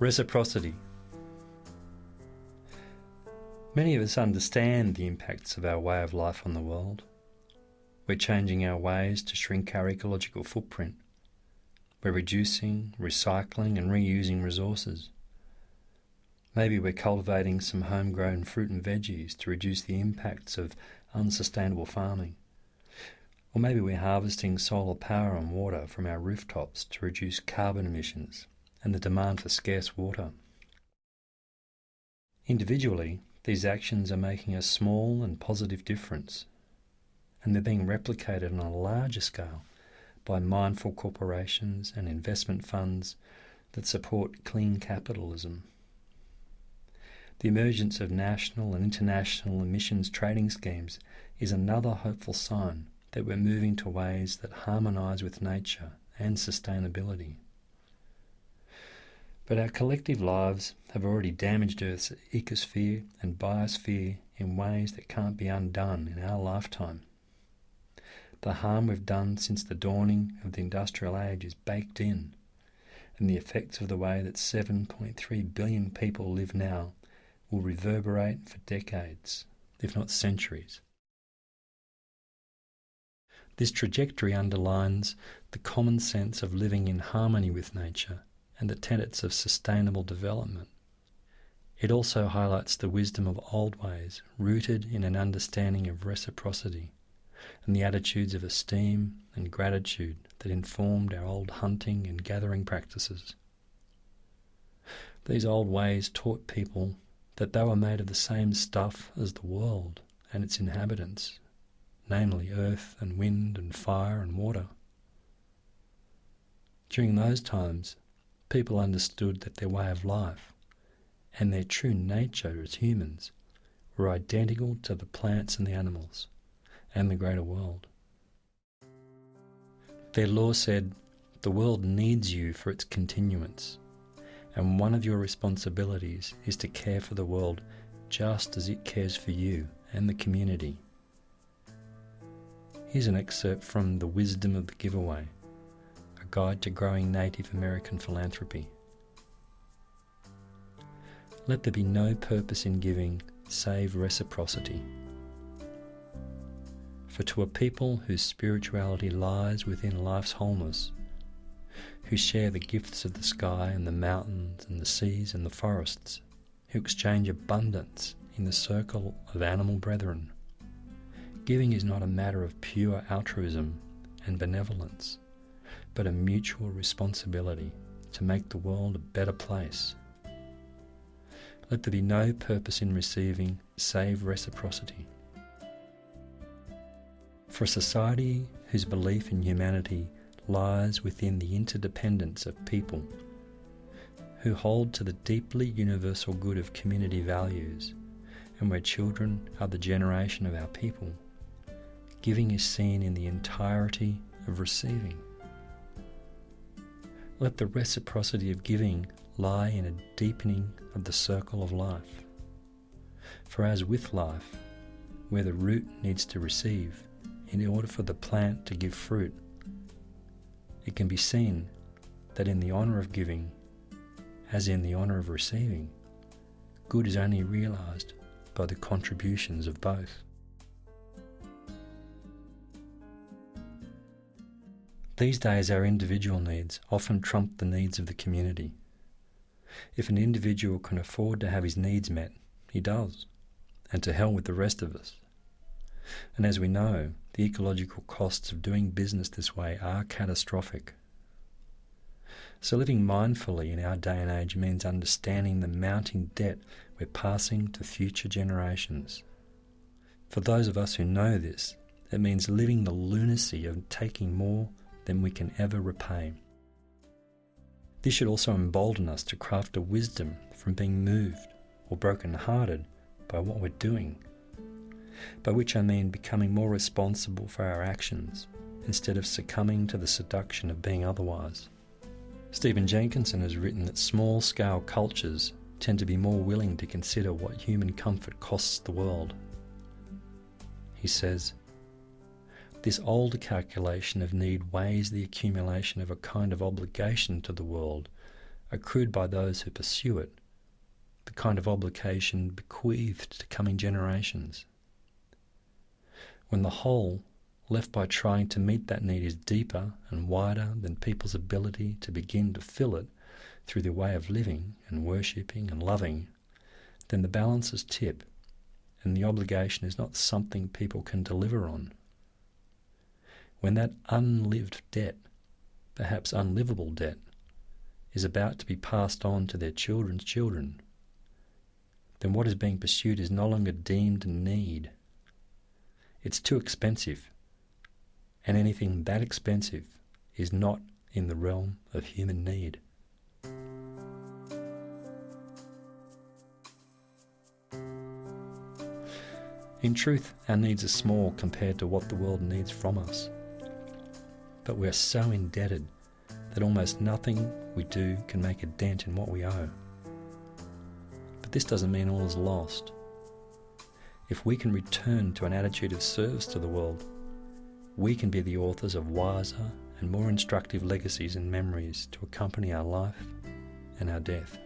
Reciprocity. Many of us understand the impacts of our way of life on the world. We're changing our ways to shrink our ecological footprint. We're reducing, recycling, and reusing resources. Maybe we're cultivating some homegrown fruit and veggies to reduce the impacts of unsustainable farming. Or maybe we're harvesting solar power and water from our rooftops to reduce carbon emissions and the demand for scarce water. Individually, these actions are making a small and positive difference, and they're being replicated on a larger scale by mindful corporations and investment funds that support clean capitalism. The emergence of national and international emissions trading schemes is another hopeful sign that we're moving to ways that harmonise with nature and sustainability. But our collective lives have already damaged Earth's ecosphere and biosphere in ways that can't be undone in our lifetime. The harm we've done since the dawning of the industrial age is baked in, and the effects of the way that 7.3 billion people live now will reverberate for decades, if not centuries. This trajectory underlines the common sense of living in harmony with nature and the tenets of sustainable development. It also highlights the wisdom of old ways rooted in an understanding of reciprocity and the attitudes of esteem and gratitude that informed our old hunting and gathering practices. These old ways taught people that they were made of the same stuff as the world and its inhabitants, namely earth and wind and fire and water. During those times, people understood that their way of life and their true nature as humans were identical to the plants and the animals and the greater world. Their law said, The world needs you for its continuance, and one of your responsibilities is to care for the world just as it cares for you and the community. Here's an excerpt from The Wisdom of the Giveaway Guide to Growing Native American Philanthropy. Let there be no purpose in giving save reciprocity. For to a people whose spirituality lies within life's wholeness, who share the gifts of the sky and the mountains and the seas and the forests, who exchange abundance in the circle of animal brethren, giving is not a matter of pure altruism and benevolence but a mutual responsibility to make the world a better place. Let there be no purpose in receiving save reciprocity. For a society whose belief in humanity lies within the interdependence of people, who hold to the deeply universal good of community values, and where children are the generation of our people, giving is seen in the entirety of receiving. Let the reciprocity of giving lie in a deepening of the circle of life. For as with life, where the root needs to receive in order for the plant to give fruit, it can be seen that in the honour of giving, as in the honour of receiving, good is only realised by the contributions of both. These days, our individual needs often trump the needs of the community. If an individual can afford to have his needs met, he does, and to hell with the rest of us. And as we know, the ecological costs of doing business this way are catastrophic. So, living mindfully in our day and age means understanding the mounting debt we're passing to future generations. For those of us who know this, it means living the lunacy of taking more than we can ever repay. This should also embolden us to craft a wisdom from being moved or broken hearted by what we're doing, by which I mean becoming more responsible for our actions instead of succumbing to the seduction of being otherwise. Stephen Jenkinson has written that small scale cultures tend to be more willing to consider what human comfort costs the world. He says, this older calculation of need weighs the accumulation of a kind of obligation to the world accrued by those who pursue it, the kind of obligation bequeathed to coming generations. When the hole left by trying to meet that need is deeper and wider than people's ability to begin to fill it through their way of living and worshipping and loving, then the balances tip and the obligation is not something people can deliver on. When that unlived debt, perhaps unlivable debt, is about to be passed on to their children's children, then what is being pursued is no longer deemed a need. It's too expensive, and anything that expensive is not in the realm of human need. In truth, our needs are small compared to what the world needs from us. But we are so indebted that almost nothing we do can make a dent in what we owe. But this doesn't mean all is lost. If we can return to an attitude of service to the world, we can be the authors of wiser and more instructive legacies and memories to accompany our life and our death.